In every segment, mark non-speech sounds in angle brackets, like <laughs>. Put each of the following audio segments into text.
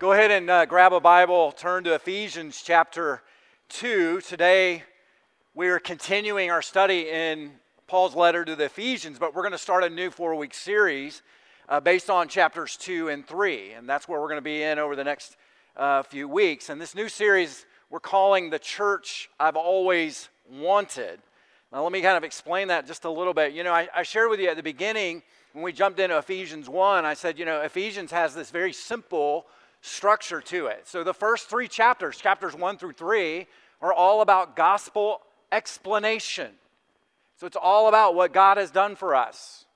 Go ahead and uh, grab a Bible, turn to Ephesians chapter 2. Today, we are continuing our study in Paul's letter to the Ephesians, but we're going to start a new four week series uh, based on chapters 2 and 3. And that's where we're going to be in over the next uh, few weeks. And this new series we're calling The Church I've Always Wanted. Now, let me kind of explain that just a little bit. You know, I, I shared with you at the beginning when we jumped into Ephesians 1, I said, you know, Ephesians has this very simple structure to it. So the first three chapters, chapters one through three, are all about gospel explanation. So it's all about what God has done for us.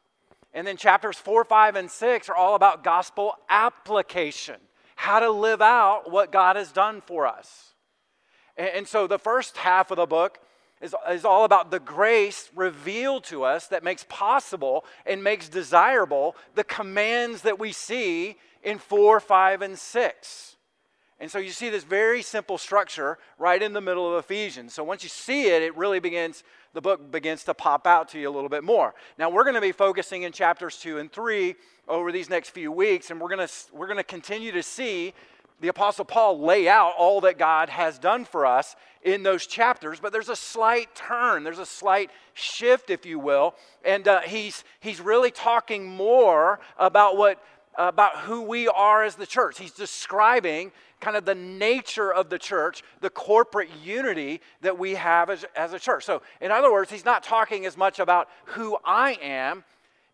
And then chapters four, five, and six are all about gospel application, how to live out what God has done for us. And, and so the first half of the book is, is all about the grace revealed to us that makes possible and makes desirable the commands that we see in 4, 5, and 6. And so you see this very simple structure right in the middle of Ephesians. So once you see it, it really begins, the book begins to pop out to you a little bit more. Now we're going to be focusing in chapters 2 and 3 over these next few weeks, and we're going to, we're going to continue to see the Apostle Paul lay out all that God has done for us in those chapters, but there's a slight turn, there's a slight shift, if you will, and uh, he's, he's really talking more about what about who we are as the church. He's describing kind of the nature of the church, the corporate unity that we have as, as a church. So, in other words, he's not talking as much about who I am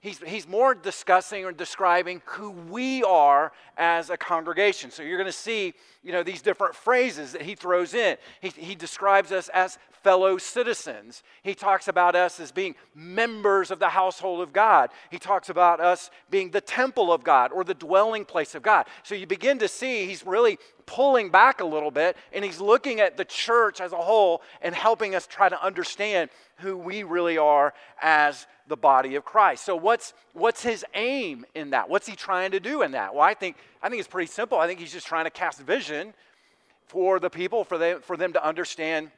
he's, he's more discussing or describing who we are as a congregation. So you're going to see, you know, these different phrases that he throws in. He, he describes us as fellow citizens. He talks about us as being members of the household of God. He talks about us being the temple of God or the dwelling place of God. So you begin to see he's really pulling back a little bit and he's looking at the church as a whole and helping us try to understand who we really are as the body of Christ. So what's what's his aim in that? What's he trying to do in that? Well, I think I think it's pretty simple. I think he's just trying to cast vision for the people for them for them to understand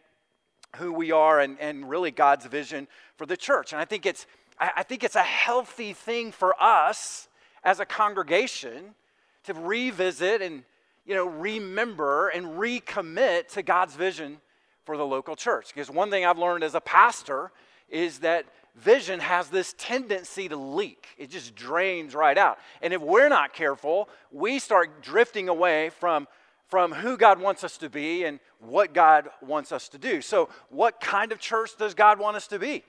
who we are and, and really God's vision for the church. And I think it's I, think it's a healthy thing for us as a congregation to revisit and you know remember and recommit to God's vision for the local church. Because one thing I've learned as a pastor is that vision has this tendency to leak. It just drains right out. And if we're not careful, we start drifting away from, from who God wants us to be and what God wants us to do. So, what kind of church does God want us to be?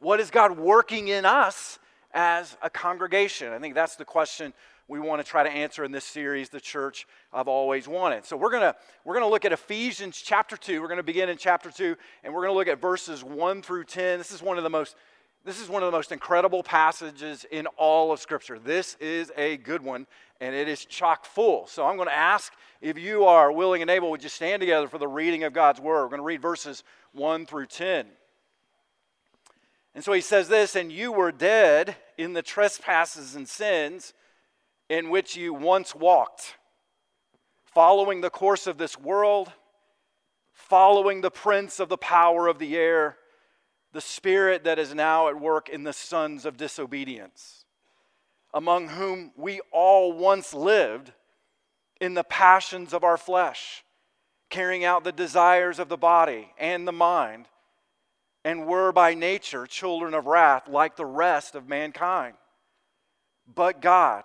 What is God working in us as a congregation? I think that's the question we want to try to answer in this series, The Church I've Always Wanted. So we're going to we're going to look at Ephesians chapter 2. We're going to begin in chapter 2 and we're going to look at verses 1 through 10. This is one of the most this is one of the most incredible passages in all of Scripture. This is a good one, and it is chock full. So I'm going to ask if you are willing and able, would you stand together for the reading of God's Word? We're going to read verses 1 through 10. And so he says this, and you were dead in the trespasses and sins in which you once walked, following the course of this world, following the prince of the power of the air, the spirit that is now at work in the sons of disobedience, among whom we all once lived in the passions of our flesh, carrying out the desires of the body and the mind, and were by nature children of wrath like the rest of mankind. But God,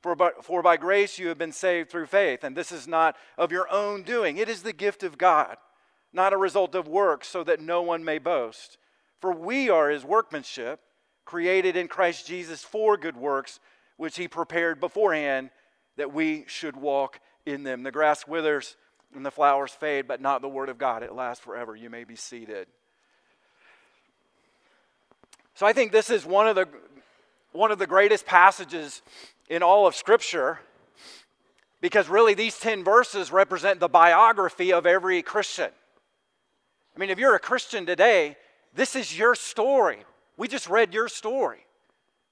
For by, for by grace you have been saved through faith, and this is not of your own doing. It is the gift of God, not a result of works, so that no one may boast. For we are his workmanship, created in Christ Jesus for good works, which he prepared beforehand that we should walk in them. The grass withers and the flowers fade, but not the word of God. It lasts forever. You may be seated. So I think this is one of the one of the greatest passages in all of Scripture because really these 10 verses represent the biography of every Christian. I mean, if you're a Christian today, this is your story. We just read your story.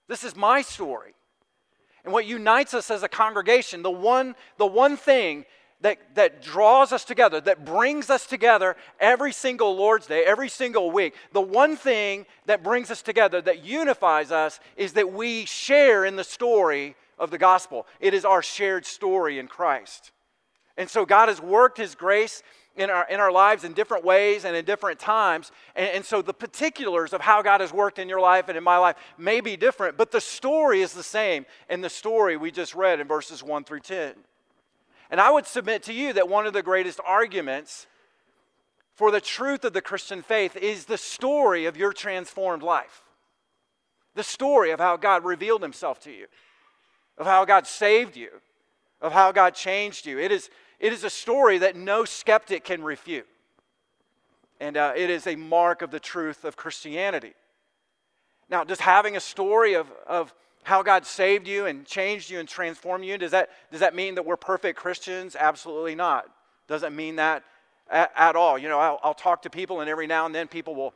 This is my story. And what unites us as a congregation, the one, the one thing that, that draws us together, that brings us together every single Lord's Day, every single week, the one thing that brings us together, that unifies us, is that we share in the story of the gospel. It is our shared story in Christ. And so God has worked His grace in our, in our lives in different ways and in different times. And, and so the particulars of how God has worked in your life and in my life may be different, but the story is the same in the story we just read in verses 1 through 10. And I would submit to you that one of the greatest arguments for the truth of the Christian faith is the story of your transformed life. The story of how God revealed himself to you, of how God saved you, of how God changed you. It is, it is a story that no skeptic can refute. And uh, it is a mark of the truth of Christianity. Now, does having a story of, of how God saved you and changed you and transformed you, does that, does that mean that we're perfect Christians? Absolutely not. Doesn't mean that at, at all. You know, I'll, I'll, talk to people, and every now and then people will,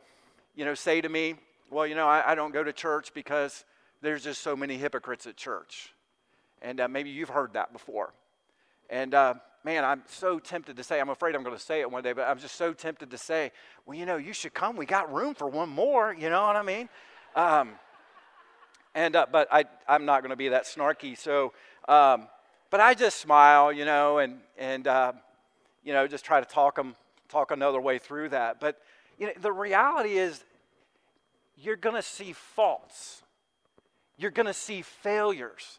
you know, say to me, well, you know, I, I don't go to church because there's just so many hypocrites at church. And uh, maybe you've heard that before. And uh, man, I'm so tempted to say, I'm afraid I'm going to say it one day, but I'm just so tempted to say, well, you know, you should come. We got room for one more. You know what I mean? Um, and uh, but I, I'm not going to be that snarky. So, um, but I just smile, you know, and and uh, you know, just try to talk them, talk another way through that. But you know, the reality is, you're going to see faults. You're going to see failures.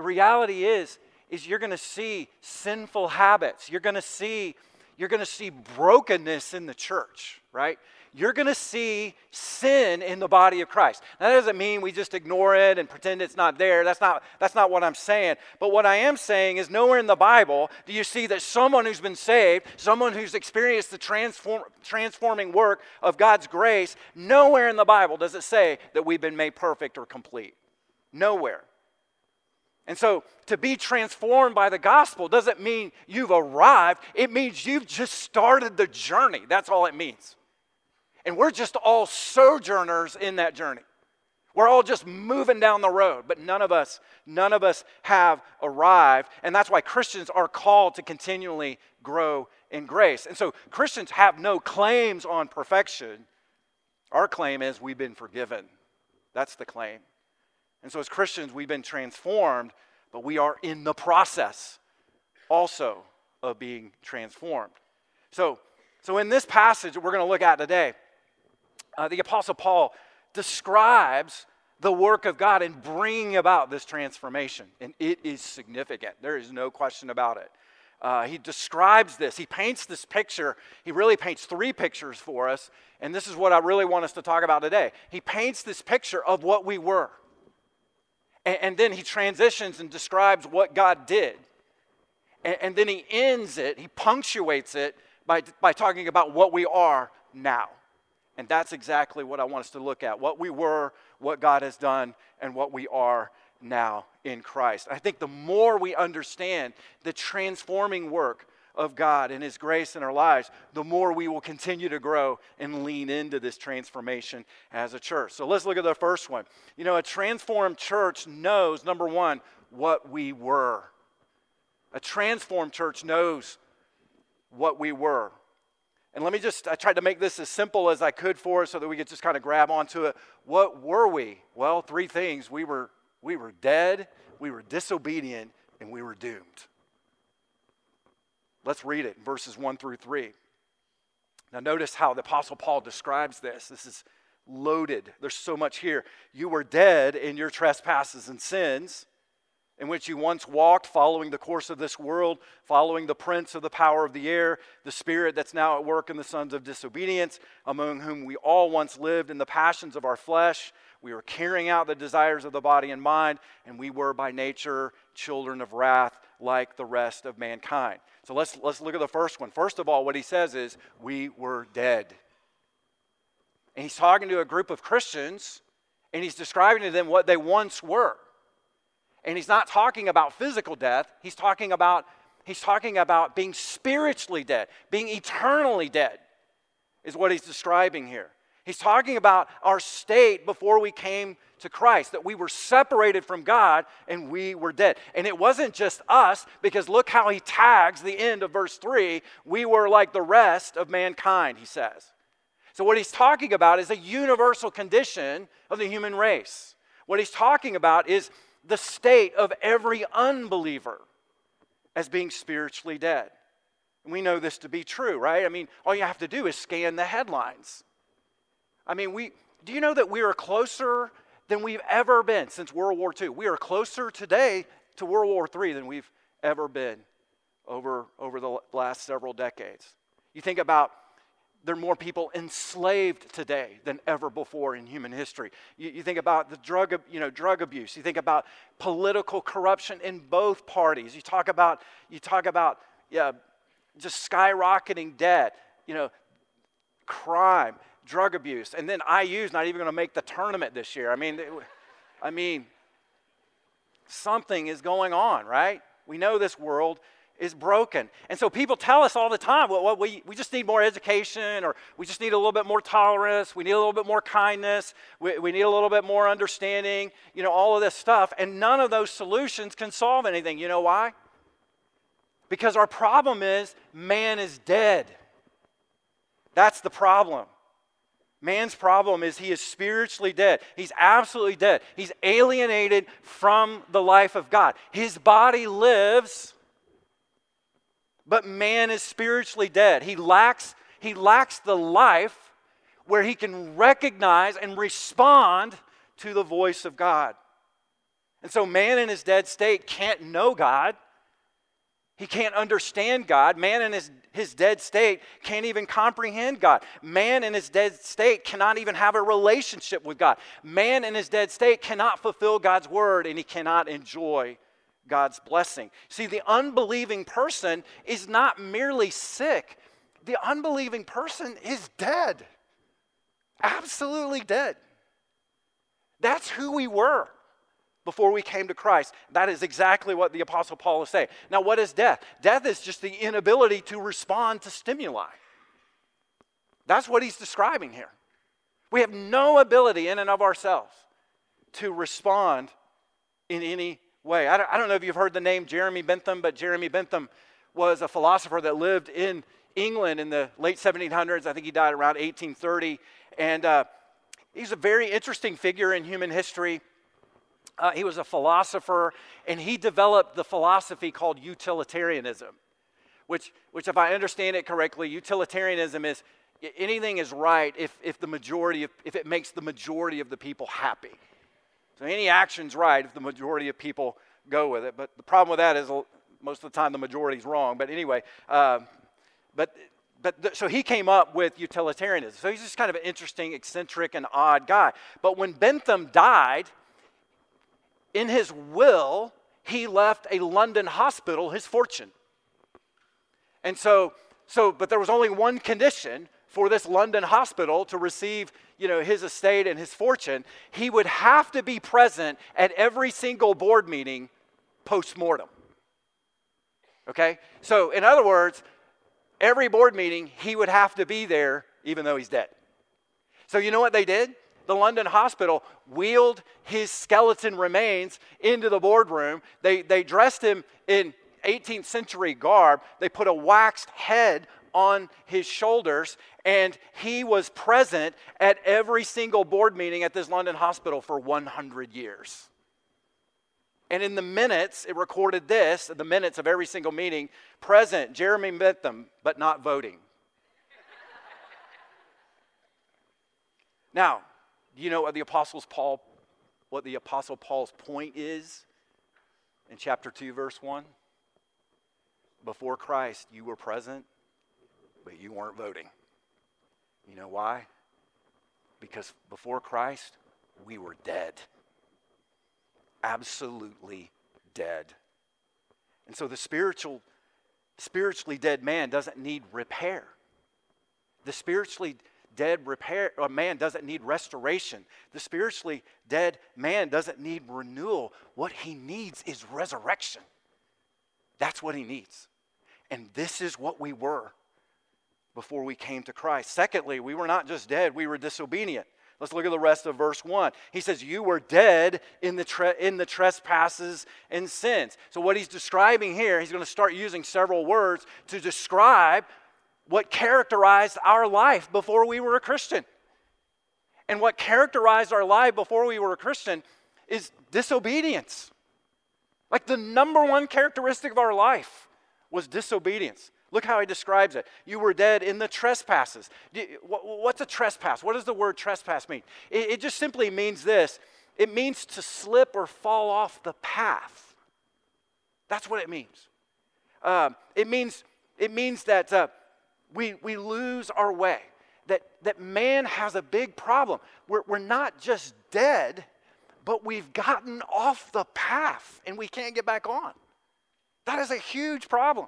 The reality is is you're going to see sinful habits. You're going to see you're going to see brokenness in the church, right? You're going to see sin in the body of Christ. Now, that doesn't mean we just ignore it and pretend it's not there. That's not, that's not what I'm saying. But what I am saying is nowhere in the Bible do you see that someone who's been saved, someone who's experienced the transform, transforming work of God's grace, nowhere in the Bible does it say that we've been made perfect or complete. Nowhere. And so to be transformed by the gospel doesn't mean you've arrived, it means you've just started the journey. That's all it means. And we're just all sojourners in that journey. We're all just moving down the road, but none of us, none of us have arrived. And that's why Christians are called to continually grow in grace. And so Christians have no claims on perfection. Our claim is we've been forgiven. That's the claim. And so, as Christians, we've been transformed, but we are in the process also of being transformed. So, so in this passage that we're going to look at today, uh, the Apostle Paul describes the work of God in bringing about this transformation, and it is significant. There is no question about it. Uh, he describes this. He paints this picture. He really paints three pictures for us, and this is what I really want us to talk about today. He paints this picture of what we were. And, and then he transitions and describes what God did. And, and then he ends it, he punctuates it by, by talking about what we are now. And that's exactly what I want us to look at what we were, what God has done, and what we are now in Christ. I think the more we understand the transforming work of God and His grace in our lives, the more we will continue to grow and lean into this transformation as a church. So let's look at the first one. You know, a transformed church knows, number one, what we were. A transformed church knows what we were. And let me just, I tried to make this as simple as I could for us so that we could just kind of grab onto it. What were we? Well, three things. We were, we were dead, we were disobedient, and we were doomed. Let's read it, verses 1 through 3. Now, notice how the Apostle Paul describes this. This is loaded. There's so much here. You were dead in your trespasses and sins, in which you once walked, following the course of this world, following the prince of the power of the air, the spirit that's now at work in the sons of disobedience, among whom we all once lived in the passions of our flesh. We were carrying out the desires of the body and mind, and we were by nature children of wrath like the rest of mankind. So let's, let's look at the first one. First of all, what he says is, We were dead. And he's talking to a group of Christians, and he's describing to them what they once were. And he's not talking about physical death, he's talking about, he's talking about being spiritually dead, being eternally dead. is what he's describing here. He's talking about our state before we came to Christ, that we were separated from God and we were dead. And it wasn't just us, because look how he tags the end of verse 3 we were like the rest of mankind, he says. So, what he's talking about is a universal condition of the human race. What he's talking about is the state of every unbeliever as being spiritually dead. And we know this to be true, right? I mean, all you have to do is scan the headlines. I mean, we do you know that we are closer than we've ever been since World War II? We are closer today to World War III than we've ever been over, over the last several decades. You think about there are more people enslaved today than ever before in human history. You, you, think about the drug, you know, drug abuse. You think about political corruption in both parties. You talk about, you talk about yeah, just skyrocketing debt, you know, crime, drug abuse. And then IU's not even going to make the tournament this year. I mean, I mean, something is going on, right? We know this world is broken. And so people tell us all the time, well, well, we, we just need more education, or we just need a little bit more tolerance, we need a little bit more kindness, we, we need a little bit more understanding, you know, all of this stuff. And none of those solutions can solve anything. You know why? Because our problem is man is dead. That's the problem. Man's problem is he is spiritually dead. He's absolutely dead. He's alienated from the life of God. His body lives but man is spiritually dead. He lacks, he lacks the life where he can recognize and respond to the voice of God. And so, man in his dead state can't know God. He can't understand God. Man in his, his dead state can't even comprehend God. Man in his dead state cannot even have a relationship with God. Man in his dead state cannot fulfill God's word and he cannot enjoy God's blessing. See, the unbelieving person is not merely sick, the unbelieving person is dead. Absolutely dead. That's who we were before we came to Christ. That is exactly what the Apostle Paul is saying. Now, what is death? Death is just the inability to respond to stimuli. That's what he's describing here. We have no ability in and of ourselves to respond in any way. I don't, I don't know if you've heard the name Jeremy Bentham, but Jeremy Bentham was a philosopher that lived in England in the late 1700s. I think he died around 1830. And uh, he's a very interesting figure in human history. Uh, he was a philosopher, and he developed the philosophy called utilitarianism, which, which if I understand it correctly, utilitarianism is anything is right if, if the majority of, if it makes the majority of the people happy. So any action's right if the majority of people go with it. But the problem with that is most of the time the majority's wrong. But anyway, uh, but but th- so he came up with utilitarianism. So he's just kind of an interesting, eccentric, and odd guy. But when Bentham died, in his will, he left a London hospital his fortune. And so, so, but there was only one condition for this London hospital to receive, you know, his estate and his fortune, he would have to be present at every single board meeting post-mortem. Okay? So, in other words, every board meeting, he would have to be there even though he's dead. So, you know what they did? The London hospital wheeled his skeleton remains into the boardroom. They, they dressed him in 18th century garb. They put a waxed head on his shoulders, and he was present at every single board meeting at this London hospital for 100 years. And in the minutes, it recorded this, the minutes of every single meeting, present, Jeremy Bentham, but not voting. now, do you know what the apostles Paul what the apostle Paul's point is in chapter 2 verse 1? Before Christ, you were present but you weren't voting. You know why? Because before Christ, we were dead. Absolutely dead. And so the spiritual, spiritually dead man doesn't need repair. The spiritually dead repair, uh, man doesn't need restoration. The spiritually dead man doesn't need renewal. What he needs is resurrection. That's what he needs. And this is what we were before we came to Christ. Secondly, we were not just dead, we were disobedient. Let's look at the rest of verse 1. He says, You were dead in the, tre- in the trespasses and sins. So, what he's describing here, he's going to start using several words to describe what characterized our life before we were a Christian. And what characterized our life before we were a Christian is disobedience. Like the number one characteristic of our life was disobedience. Look how he describes it. You were dead in the trespasses. What's a trespass? What does the word trespass mean? It just simply means this it means to slip or fall off the path. That's what it means. Uh, it means it means that uh, we, we lose our way, that, that man has a big problem. We're, we're not just dead, but we've gotten off the path and we can't get back on. That is a huge problem.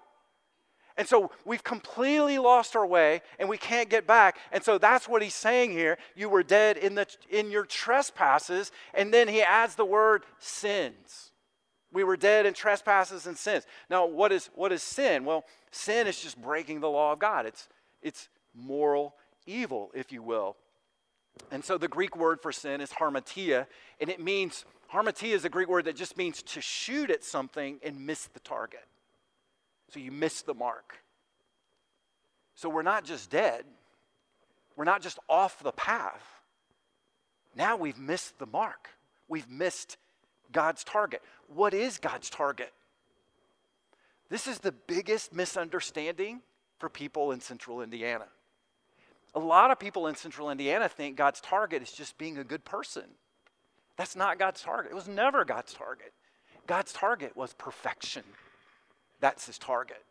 And so we've completely lost our way and we can't get back. And so that's what he's saying here. You were dead in, the, in your trespasses. And then he adds the word sins. We were dead in trespasses and sins. Now, what is, what is sin? Well, sin is just breaking the law of God, it's, it's moral evil, if you will. And so the Greek word for sin is hamartia, and it means, hamartia is a Greek word that just means to shoot at something and miss the target. So you miss the mark. So we're not just dead, we're not just off the path. Now we've missed the mark. We've missed God's target. What is God's target? This is the biggest misunderstanding for people in central Indiana. A lot of people in central Indiana think God's target is just being a good person. That's not God's target. It was never God's target. God's target was perfection. That's his target.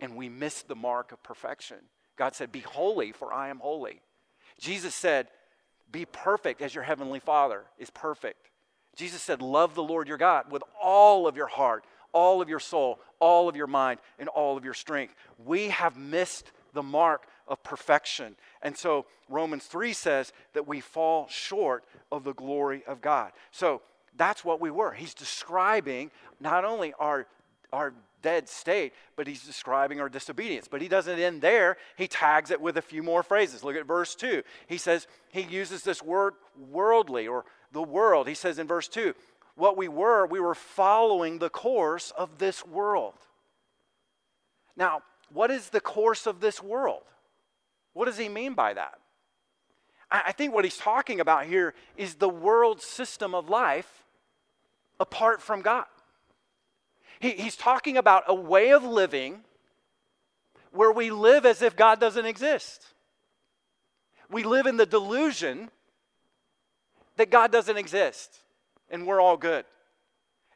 And we missed the mark of perfection. God said, Be holy, for I am holy. Jesus said, Be perfect as your heavenly Father is perfect. Jesus said, Love the Lord your God with all of your heart, all of your soul, all of your mind, and all of your strength. We have missed the mark of perfection. And so Romans 3 says that we fall short of the glory of God. So that's what we were. He's describing not only our, our dead state, but he's describing our disobedience. But he doesn't end there. He tags it with a few more phrases. Look at verse 2. He says, he uses this word worldly or the world. He says in verse 2, what we were, we were following the course of this world. Now, what is the course of this world? What does he mean by that? I think what he's talking about here is the world system of life apart from God. He, he's talking about a way of living where we live as if God doesn't exist. We live in the delusion that God doesn't exist and we're all good.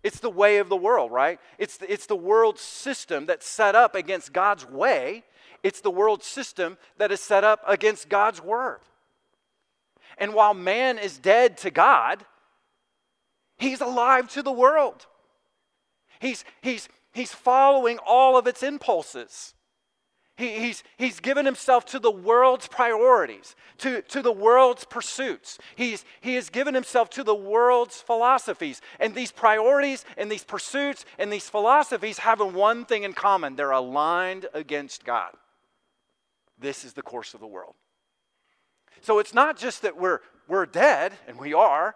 It's the way of the world, right? It's the, it's the world system that's set up against God's way. It's the world system that is set up against God's word. And while man is dead to God, he's alive to the world. He's, he's, he's following all of its impulses. He, he's, he's given himself to the world's priorities, to, to the world's pursuits. He's, he has given himself to the world's philosophies. And these priorities and these pursuits and these philosophies have one thing in common they're aligned against God. This is the course of the world. So it's not just that we're, we're dead, and we are,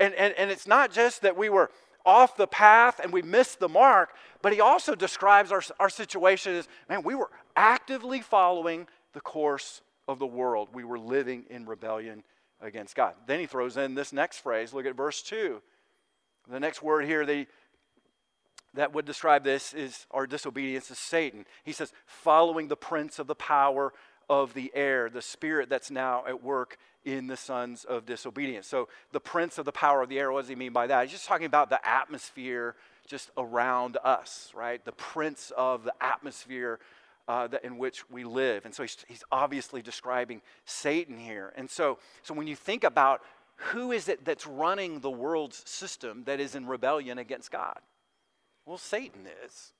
and, and, and it's not just that we were off the path and we missed the mark, but he also describes our, our situation as man, we were actively following the course of the world. We were living in rebellion against God. Then he throws in this next phrase. Look at verse 2. The next word here they, that would describe this is our disobedience to Satan. He says, following the prince of the power of the air, the spirit that's now at work in the sons of disobedience. So, the prince of the power of the air, what does he mean by that? He's just talking about the atmosphere just around us, right? The prince of the atmosphere uh, that, in which we live. And so, he's, he's obviously describing Satan here. And so, so, when you think about who is it that's running the world's system that is in rebellion against God? Well, Satan is.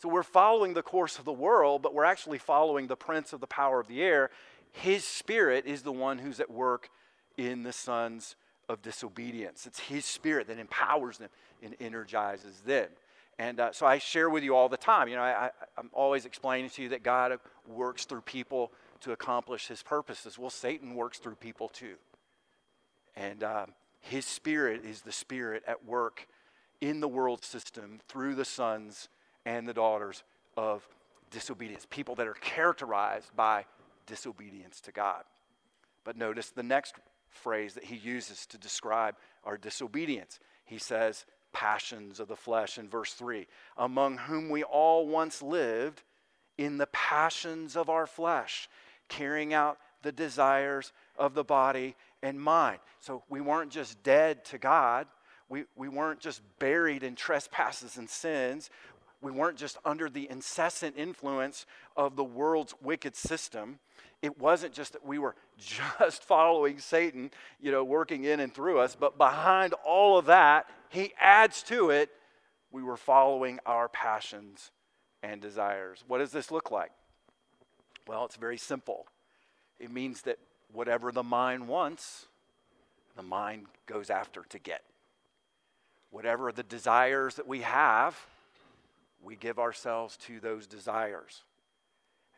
So we're following the course of the world, but we're actually following the prince of the power of the air. His spirit is the one who's at work in the sons of disobedience. It's his spirit that empowers them and energizes them. And uh, so I share with you all the time. You know, I, am always explaining to you that God works through people to accomplish his purposes. Well, Satan works through people too. And uh, his spirit is the spirit at work in the world system through the sons and the daughters of disobedience, people that are characterized by disobedience to God. But notice the next phrase that he uses to describe our disobedience. He says, passions of the flesh in verse 3, among whom we all once lived in the passions of our flesh, carrying out the desires of the body and mind. So we weren't just dead to God. We, we weren't just buried in trespasses and sins. We weren't just under the incessant influence of the world's wicked system. It wasn't just that we were <laughs> just following Satan, you know, working in and through us, but behind all of that, he adds to it, we were following our passions and desires. What does this look like? Well, it's very simple. It means that whatever the mind wants, the mind goes after to get. Whatever the desires that we have, we give ourselves to those desires.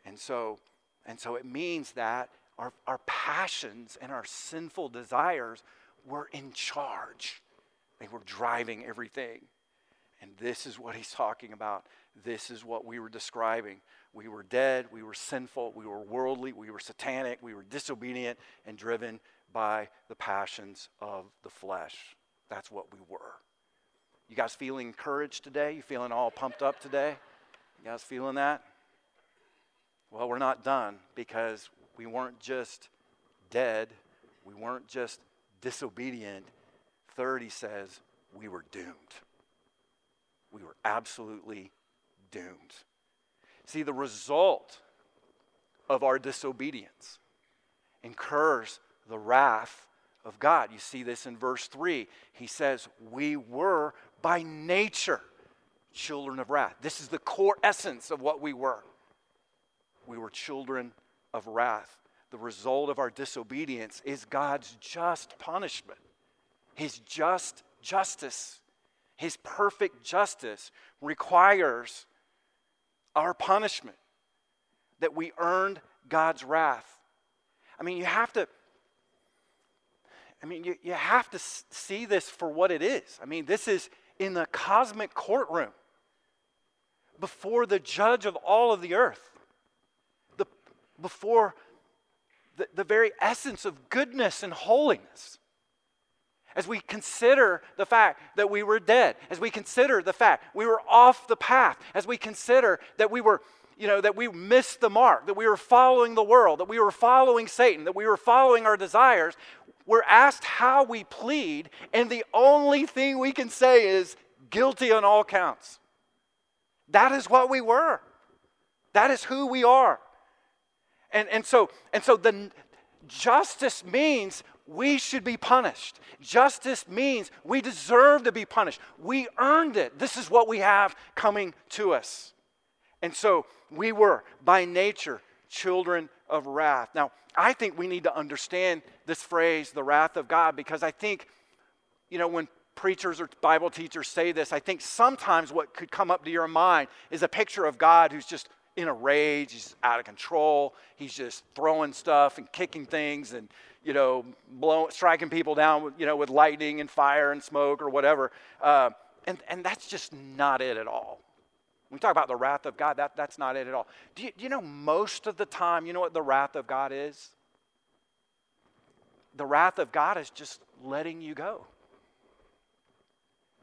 And so, and so it means that our, our passions and our sinful desires were in charge. They were driving everything. And this is what he's talking about. This is what we were describing. We were dead, we were sinful, we were worldly, we were satanic, we were disobedient and driven by the passions of the flesh. That's what we were. You guys feeling encouraged today? You feeling all pumped up today? You guys feeling that? Well, we're not done because we weren't just dead, we weren't just disobedient. Third, he says, we were doomed. We were absolutely doomed. See, the result of our disobedience incurs the wrath of God. You see this in verse 3. He says, We were by nature children of wrath. This is the core essence of what we were. We were children of wrath. The result of our disobedience is God's just punishment, His just justice. His perfect justice requires our punishment, that we earned God's wrath. I mean, you have to. I mean, you, you have to see this for what it is. I mean, this is in the cosmic courtroom before the judge of all of the earth, the, before the, the very essence of goodness and holiness. As we consider the fact that we were dead, as we consider the fact we were off the path, as we consider that we were, you know, that we missed the mark, that we were following the world, that we were following Satan, that we were following our desires, we're asked how we plead, and the only thing we can say is guilty on all counts. That is what we were. That is who we are. And, and so, and so the justice means we should be punished. Justice means we deserve to be punished. We earned it. This is what we have coming to us. And so we were, by nature, children of wrath. Now, I think we need to understand this phrase, the wrath of God, because I think, you know, when preachers or Bible teachers say this, I think sometimes what could come up to your mind is a picture of God who's just in a rage, he's out of control, he's just throwing stuff and kicking things and you know, blowing, striking people down, with, you know, with lightning and fire and smoke or whatever. Uh, and, and that's just not it at all. When we talk about the wrath of God, that, that's not it at all. Do you, do you know most of the time, you know what the wrath of God is? The wrath of God is just letting you go,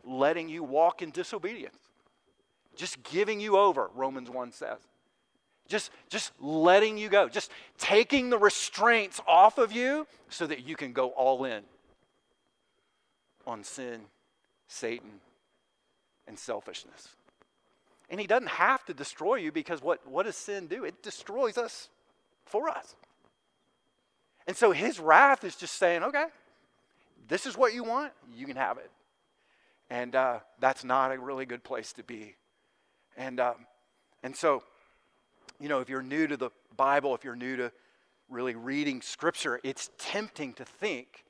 letting you walk in disobedience, just giving you over, Romans 1 says just, just letting you go, just taking the restraints off of you so that you can go all in on sin, Satan, and selfishness. And he doesn't have to destroy you because what, what does sin do? It destroys us for us. And so his wrath is just saying, okay, this is what you want, you can have it. And uh, that's not a really good place to be. And, um, and so you know, if you're new to the Bible, if you're new to really reading Scripture, it's tempting to think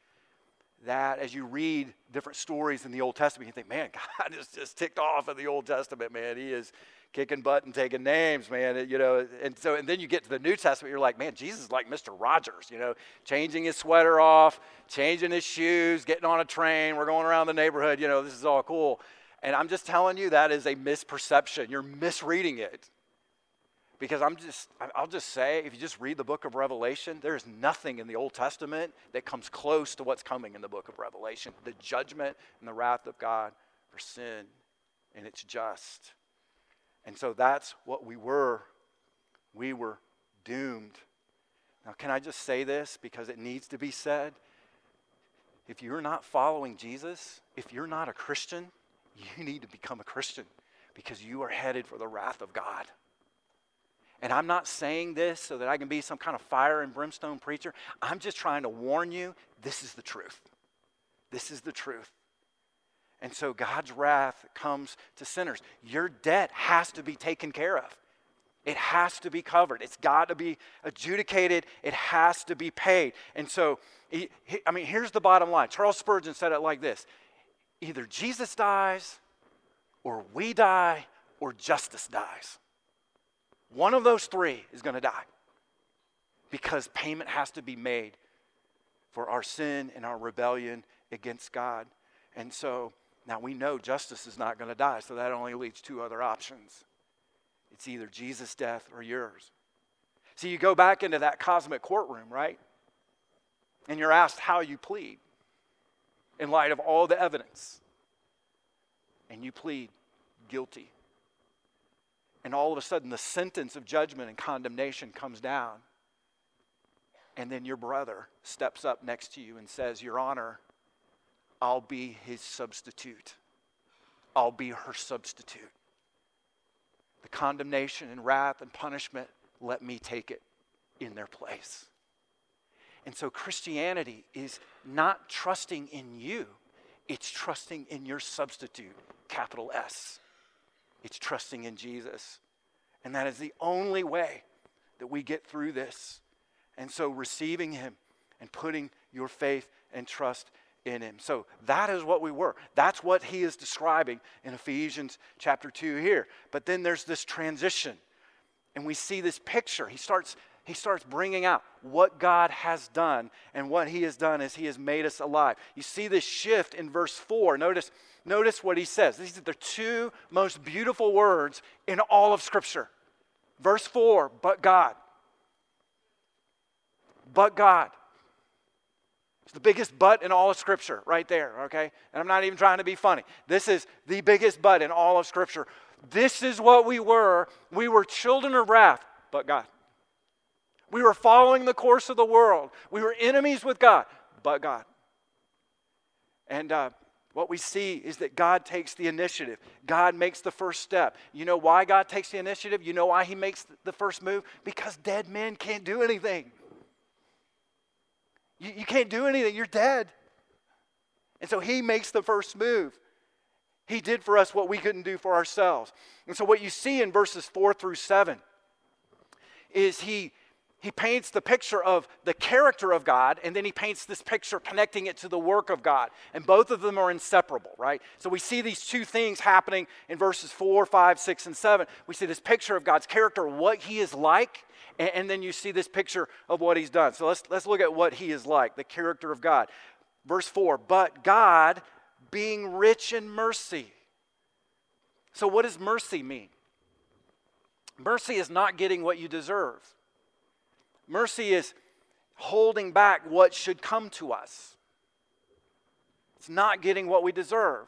that as you read different stories in the Old Testament, you think, man, <laughs> God is just ticked off in the Old Testament, man. He is kicking butt and taking names, man. You know, and so and then you get to the New Testament, you're like, man, Jesus is like Mr. Rogers, you know, changing his sweater off, changing his shoes, getting on a train, we're going around the neighborhood, you know, this is all cool. And I'm just telling you that is a misperception. You're misreading it. Because I'm just, I'll just say, if you just read the book of Revelation, there's nothing in the Old Testament that comes close to what's coming in the book of Revelation the judgment and the wrath of God for sin, and it's just. And so that's what we were. We were doomed. Now, can I just say this because it needs to be said? If you're not following Jesus, if you're not a Christian, you need to become a Christian because you are headed for the wrath of God. And I'm not saying this so that I can be some kind of fire and brimstone preacher. I'm just trying to warn you this is the truth. This is the truth. And so God's wrath comes to sinners. Your debt has to be taken care of. It has to be covered. It's got to be adjudicated. It has to be paid. And so, I mean, here's the bottom line. Charles Spurgeon said it like this either Jesus dies, or we die, or justice dies. One of those three is going to die because payment has to be made for our sin and our rebellion against God. And so now we know justice is not going to die, so that only leaves two other options it's either Jesus' death or yours. So you go back into that cosmic courtroom, right? And you're asked how you plead in light of all the evidence. And you plead guilty. And all of a sudden, the sentence of judgment and condemnation comes down. And then your brother steps up next to you and says, Your Honor, I'll be his substitute. I'll be her substitute. The condemnation and wrath and punishment, let me take it in their place. And so Christianity is not trusting in you, it's trusting in your substitute, capital S. It's trusting in Jesus. And that is the only way that we get through this. And so receiving Him and putting your faith and trust in him. So that is what we were. That's what he is describing in Ephesians chapter 2 here. But then there's this transition. And we see this picture. He starts he starts bringing out what God has done and what he has done is he has made us alive. You see this shift in verse 4. Notice notice what he says. These are the two most beautiful words in all of scripture. Verse 4, but God. But God. It's the biggest but in all of Scripture, right there, okay? And I'm not even trying to be funny. This is the biggest but in all of Scripture. This is what we were. We were children of wrath, but God. We were following the course of the world. We were enemies with God, but God. And uh, what we see is that God takes the initiative. God makes the first step. You know why God takes the initiative? You know why He makes the first move? Because dead men can't do anything. You, you can't do anything, you're dead. And so he makes the first move. He did for us what we couldn't do for ourselves. And so, what you see in verses four through seven is he, he paints the picture of the character of God, and then he paints this picture connecting it to the work of God. And both of them are inseparable, right? So, we see these two things happening in verses four, five, six, and seven. We see this picture of God's character, what he is like, and, and then you see this picture of what he's done. So let's, let's look at what he is like, the character of God. Verse 4 But God, being rich in mercy. So, what does mercy mean? Mercy is not getting what you deserve. Mercy is holding back what should come to us. It's not getting what we deserve.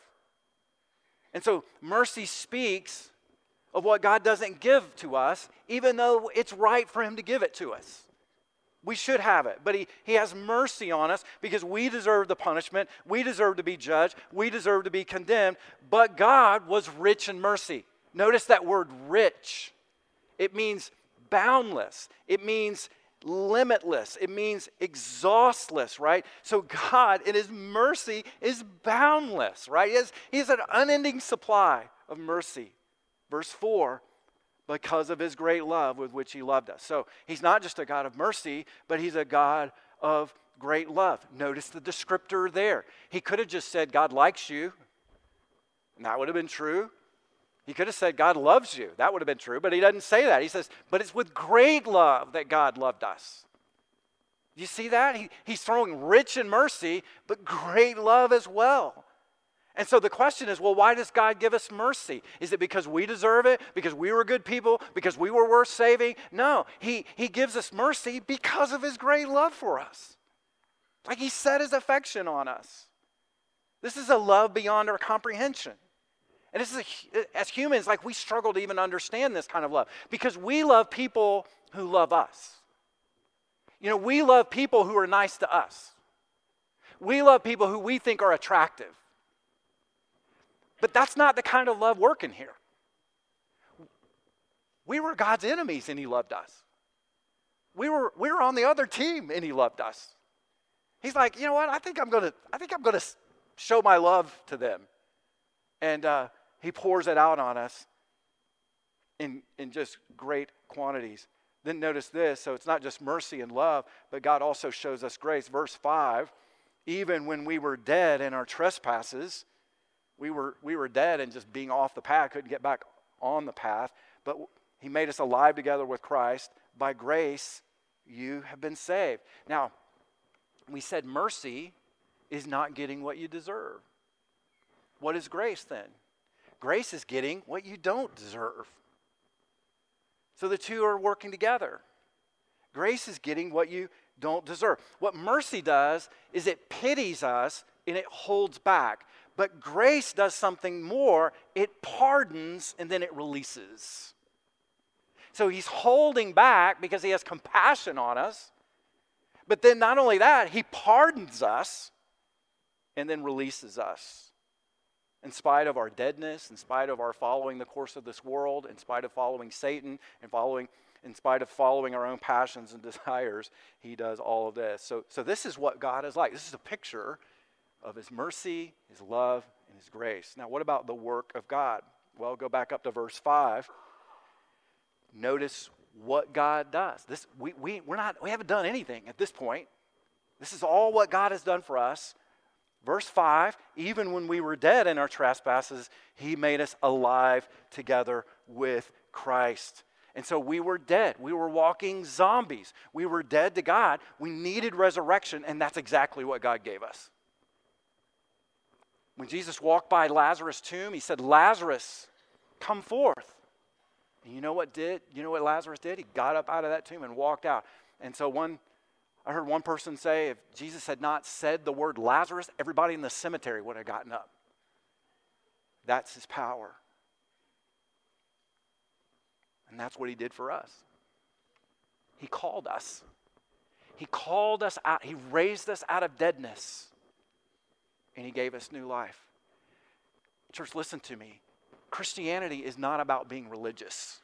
And so mercy speaks of what God doesn't give to us, even though it's right for Him to give it to us. We should have it. But he, he has mercy on us because we deserve the punishment. We deserve to be judged. We deserve to be condemned. But God was rich in mercy. Notice that word rich. It means boundless, it means limitless, it means exhaustless, right? So God, in His mercy, is boundless, right? He has, he has an unending supply of mercy Verse 4 because of his great love with which he loved us. So he's not just a God of mercy, but he's a God of great love. Notice the descriptor there. He could have just said, God likes you, and that would have been true. He could have said, God loves you. That would have been true, but he doesn't say that. He says, but it's with great love that God loved us. You see that? He, he's throwing rich in mercy, but great love as well. And so the question is well, why does God give us mercy? Is it because we deserve it? Because we were good people? Because we were worth saving? No, He, he gives us mercy because of His great love for us. Like He set His affection on us. This is a love beyond our comprehension. And this is, a, as humans, like we struggle to even understand this kind of love because we love people who love us. You know, we love people who are nice to us. We love people who we think are attractive. But that's not the kind of love working here. We were God's enemies and He loved us. We were, we were on the other team and He loved us. He's like, you know what? I think I'm gonna, I think I'm gonna show my love to them. And uh, He pours it out on us in, in just great quantities. Then notice this so it's not just mercy and love, but God also shows us grace. Verse 5 even when we were dead in our trespasses, we were, we were dead and just being off the path, couldn't get back on the path. But He made us alive together with Christ. By grace, you have been saved. Now, we said mercy is not getting what you deserve. What is grace then? Grace is getting what you don't deserve. So the two are working together. Grace is getting what you don't deserve. What mercy does is it pities us and it holds back. But grace does something more it pardons and then it releases. So he's holding back because he has compassion on us. But then not only that, he pardons us and then releases us. In spite of our deadness, in spite of our following the course of this world, in spite of following Satan and following in spite of following our own passions and <laughs> desires, he does all of this. So, so this is what God is like. This is a picture of his mercy, his love, and his grace. Now, what about the work of God? Well, go back up to verse 5. Notice what God does. This, we, we, we're not, we haven't done anything at this point. This is all what God has done for us. Verse 5 even when we were dead in our trespasses, he made us alive together with Christ. And so we were dead. We were walking zombies. We were dead to God. We needed resurrection, and that's exactly what God gave us. When Jesus walked by Lazarus' tomb, he said, Lazarus, come forth. And you know what did? You know what Lazarus did? He got up out of that tomb and walked out. And so one I heard one person say if Jesus had not said the word Lazarus, everybody in the cemetery would have gotten up. That's his power. And that's what he did for us. He called us. He called us out. He raised us out of deadness and He gave us new life. Church, listen to me. Christianity is not about being religious,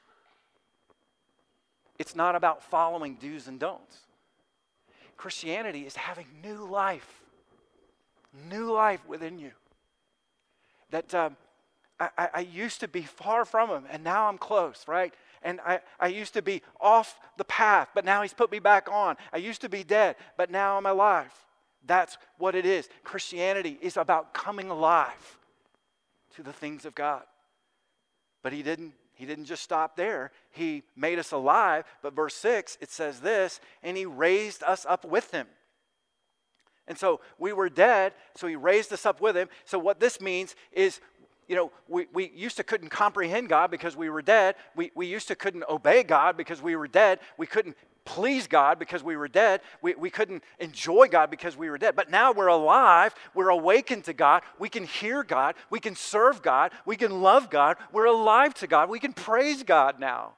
it's not about following do's and don'ts. Christianity is having new life, new life within you. That um, I, I, used to be far from Him, and now I'm close, right? And I, I used to be off the path, but now He's put me back on. I used to be dead, but now I'm alive. That's what it is. Christianity is about coming alive to the things of God. But he didn't he didn't just stop there. He made us alive, but verse 6 it says this, and he raised us up with him. And so we were dead, so he raised us up with him. So what this means is you know, we, we used to couldn't comprehend God because we were dead. We, we used to couldn't obey God because we were dead. We couldn't please God because we were dead. We, we couldn't enjoy God because we were dead. But now we're alive. We're awakened to God. We can hear God. We can serve God. We can love God. We're alive to God. We can praise God now.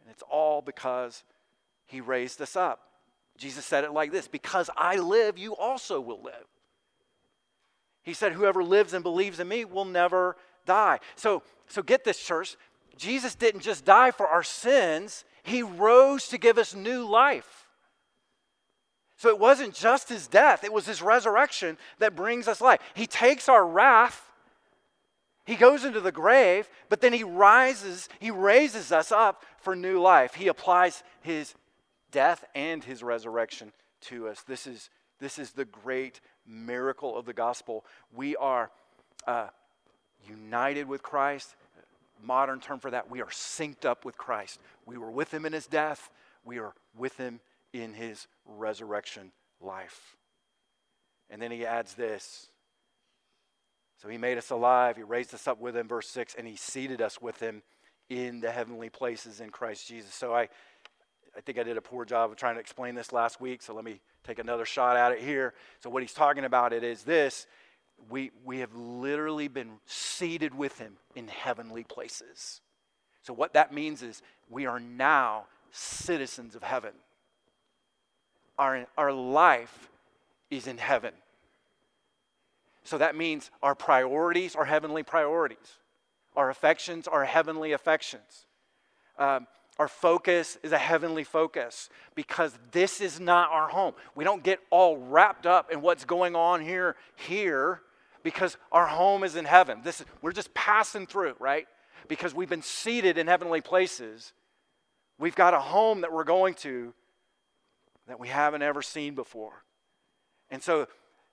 And it's all because He raised us up. Jesus said it like this Because I live, you also will live. He said, Whoever lives and believes in me will never die. So, so get this, church. Jesus didn't just die for our sins, he rose to give us new life. So it wasn't just his death, it was his resurrection that brings us life. He takes our wrath, he goes into the grave, but then he rises, he raises us up for new life. He applies his death and his resurrection to us. This is This is the great miracle of the gospel. We are uh, united with Christ. Modern term for that, we are synced up with Christ. We were with him in his death, we are with him in his resurrection life. And then he adds this. So he made us alive, he raised us up with him, verse 6, and he seated us with him in the heavenly places in Christ Jesus. So I, I think I did a poor job of trying to explain this last week, so let me take another shot at it here. So what he's talking about it is this we, we have literally been seated with him in heavenly places. So, what that means is we are now citizens of heaven. Our, our life is in heaven. So, that means our priorities are heavenly priorities, our affections are heavenly affections. Um, our focus is a heavenly focus because this is not our home. We don't get all wrapped up in what's going on here here because our home is in heaven. This is, we're just passing through, right? Because we've been seated in heavenly places. We've got a home that we're going to that we haven't ever seen before. And so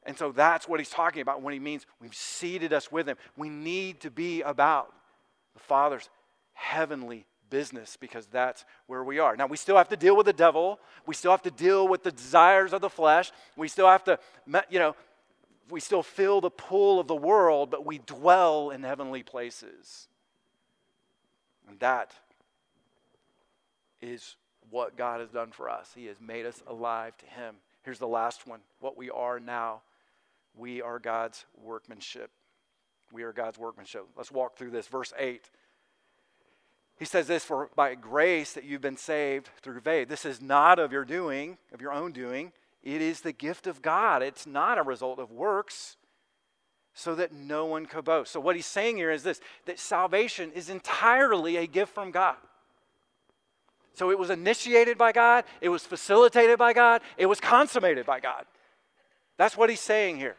and so that's what he's talking about when he means we've seated us with him. We need to be about the Father's heavenly business because that's where we are. Now, we still have to deal with the devil. We still have to deal with the desires of the flesh. We still have to, you know, we still feel the pull of the world, but we dwell in heavenly places. And that is what God has done for us. He has made us alive to Him. Here's the last one what we are now. We are God's workmanship. We are God's workmanship. Let's walk through this. Verse 8. He says this for by grace that you've been saved through faith. This is not of your doing, of your own doing. It is the gift of God. It's not a result of works, so that no one could boast. So, what he's saying here is this that salvation is entirely a gift from God. So, it was initiated by God, it was facilitated by God, it was consummated by God. That's what he's saying here.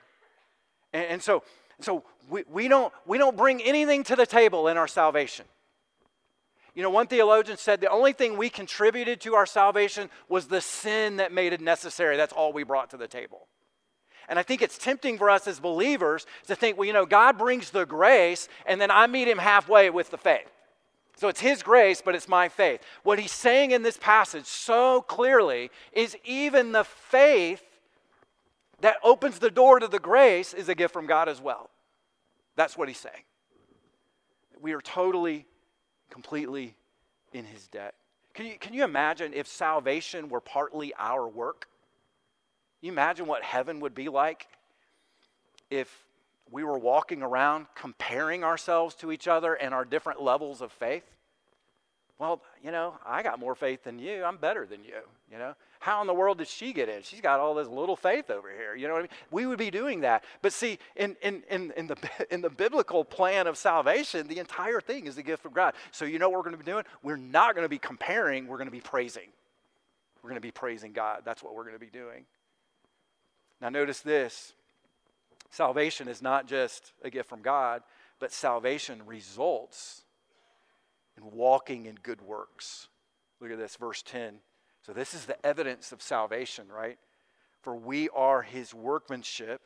And, and so, so we, we, don't, we don't bring anything to the table in our salvation. You know, one theologian said the only thing we contributed to our salvation was the sin that made it necessary. That's all we brought to the table. And I think it's tempting for us as believers to think, well, you know, God brings the grace, and then I meet him halfway with the faith. So it's his grace, but it's my faith. What he's saying in this passage so clearly is even the faith that opens the door to the grace is a gift from God as well. That's what he's saying. We are totally completely in his debt. Can you, can you imagine if salvation were partly our work? Can you imagine what heaven would be like if we were walking around comparing ourselves to each other and our different levels of faith? Well, you know, I got more faith than you. I'm better than you, you know. How in the world did she get in? She's got all this little faith over here. You know what I mean? We would be doing that. But see, in, in, in, in, the, in the biblical plan of salvation, the entire thing is the gift of God. So you know what we're going to be doing? We're not going to be comparing, we're going to be praising. We're going to be praising God. That's what we're going to be doing. Now, notice this salvation is not just a gift from God, but salvation results in walking in good works. Look at this, verse 10. So, this is the evidence of salvation, right? For we are his workmanship,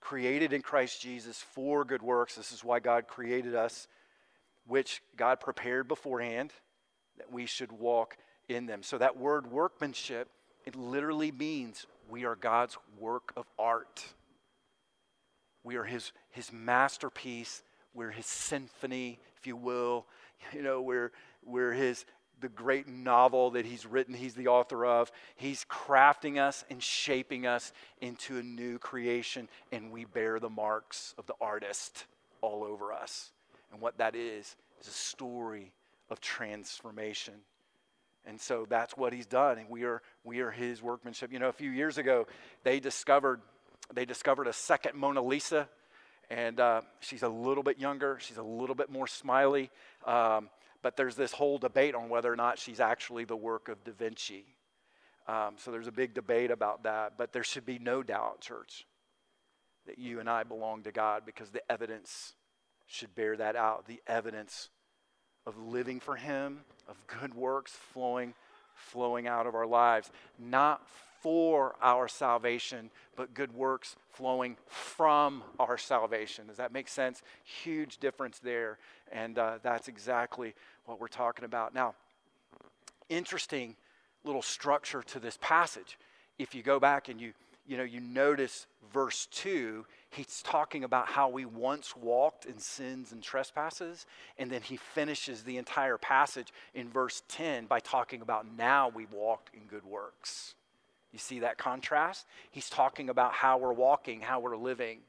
created in Christ Jesus for good works. This is why God created us, which God prepared beforehand that we should walk in them. So, that word workmanship, it literally means we are God's work of art. We are his, his masterpiece. We're his symphony, if you will. <laughs> You know, we're, we're his, the great novel that he's written, he's the author of. He's crafting us and shaping us into a new creation, and we bear the marks of the artist all over us. And what that is, is a story of transformation. And so that's what he's done, and we are, we are his workmanship. You know, a few years ago, they discovered, they discovered a second Mona Lisa, and uh, she's a little bit younger, she's a little bit more smiley. Um, but there's this whole debate on whether or not she's actually the work of Da Vinci. Um, so there's a big debate about that. But there should be no doubt, church, that you and I belong to God because the evidence should bear that out. The evidence of living for Him, of good works flowing flowing out of our lives, not for our salvation, but good works flowing from our salvation. Does that make sense? Huge difference there. And uh, that's exactly what we're talking about. Now, interesting little structure to this passage. If you go back and you, you know, you notice verse 2, he's talking about how we once walked in sins and trespasses. And then he finishes the entire passage in verse 10 by talking about now we walked in good works. You see that contrast? He's talking about how we're walking, how we're living.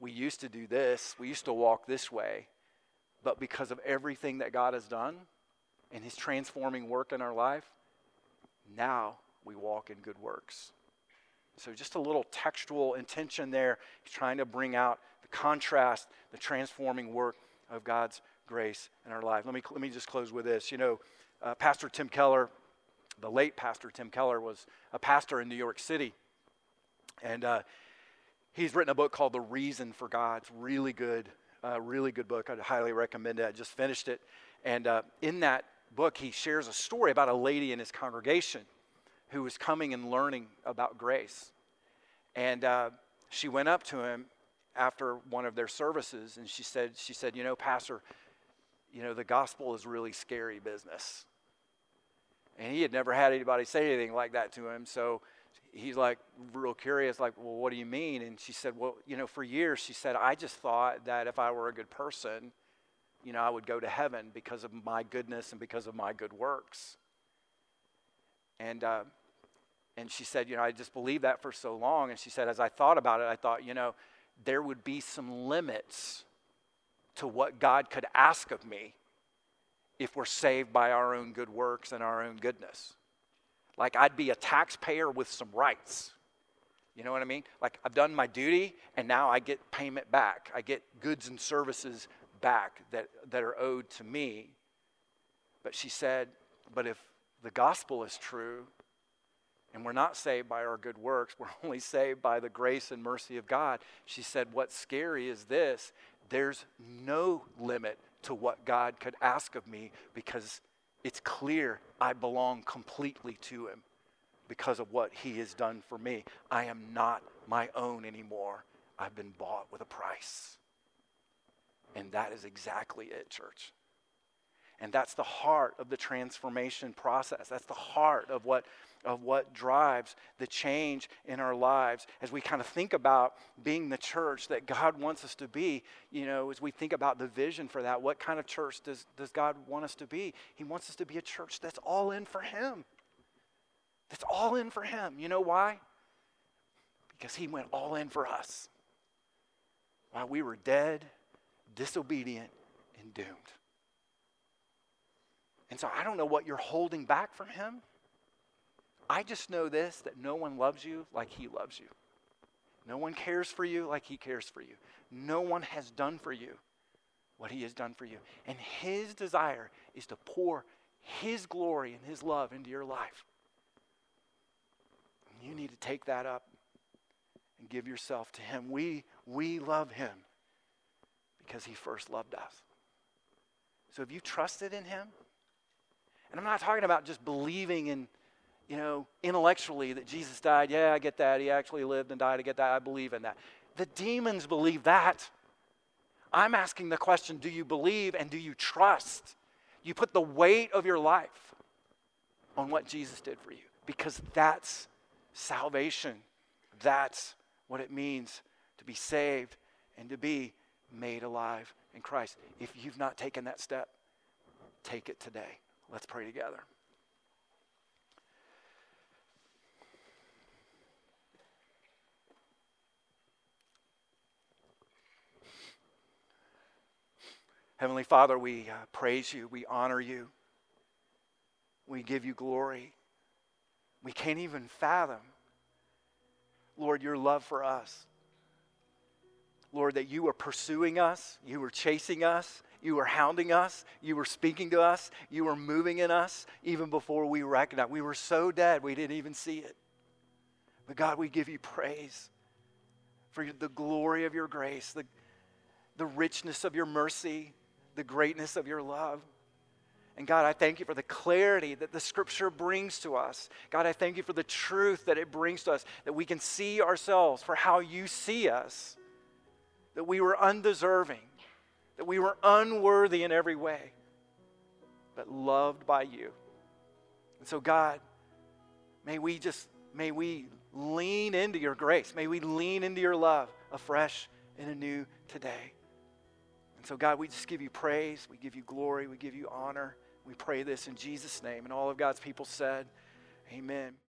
We used to do this, we used to walk this way. But because of everything that God has done and his transforming work in our life, now we walk in good works. So, just a little textual intention there. He's trying to bring out the contrast, the transforming work of God's grace in our life. Let me, let me just close with this. You know, uh, Pastor Tim Keller, the late Pastor Tim Keller, was a pastor in New York City. And uh, he's written a book called The Reason for God. It's really good, uh, really good book. I'd highly recommend it. I just finished it. And uh, in that book, he shares a story about a lady in his congregation who was coming and learning about grace. And uh, she went up to him after one of their services and she said, she said, you know, Pastor, you know, the gospel is really scary business. And he had never had anybody say anything like that to him. So he's like real curious, like, well, what do you mean? And she said, well, you know, for years, she said, I just thought that if I were a good person, you know, I would go to heaven because of my goodness and because of my good works. And, uh, and she said, you know, I just believed that for so long. And she said, as I thought about it, I thought, you know, there would be some limits to what God could ask of me if we're saved by our own good works and our own goodness. Like I'd be a taxpayer with some rights. You know what I mean? Like I've done my duty and now I get payment back. I get goods and services back that, that are owed to me. But she said, but if the gospel is true and we're not saved by our good works, <laughs> we're only saved by the grace and mercy of God. She said, what's scary is this there's no limit to what God could ask of me because it's clear I belong completely to Him because of what He has done for me. I am not my own anymore. I've been bought with a price. And that is exactly it, church. And that's the heart of the transformation process. That's the heart of what of what drives the change in our lives as we kind of think about being the church that God wants us to be. You know, as we think about the vision for that, what kind of church does, does God want us to be? He wants us to be a church that's all in for Him. That's all in for Him. You know why? Because He went all in for us while we were dead, disobedient, and doomed. And so I don't know what you're holding back from Him. I just know this that no one loves you like he loves you. No one cares for you like he cares for you. No one has done for you what he has done for you. And his desire is to pour his glory and his love into your life. And you need to take that up and give yourself to him. We, we love him because he first loved us. So have you trusted in him? And I'm not talking about just believing in you know, intellectually that Jesus died. Yeah, I get that. He actually lived and died. I get that. I believe in that. The demons believe that. I'm asking the question do you believe and do you trust? You put the weight of your life on what Jesus did for you because that's salvation. That's what it means to be saved and to be made alive in Christ. If you've not taken that step, take it today. Let's pray together. Heavenly Father, we uh, praise you, we honor you, we give you glory. We can't even fathom, Lord, your love for us. Lord, that you were pursuing us, you were chasing us, you were hounding us, you were speaking to us, you were moving in us even before we recognized. We were so dead we didn't even see it. But God, we give you praise for the glory of your grace, the, the richness of your mercy, the greatness of your love. And God, I thank you for the clarity that the scripture brings to us. God, I thank you for the truth that it brings to us, that we can see ourselves for how you see us, that we were undeserving, that we were unworthy in every way, but loved by you. And so, God, may we just, may we lean into your grace. May we lean into your love afresh and anew today. And so, God, we just give you praise, we give you glory, we give you honor. We pray this in Jesus' name. And all of God's people said, Amen.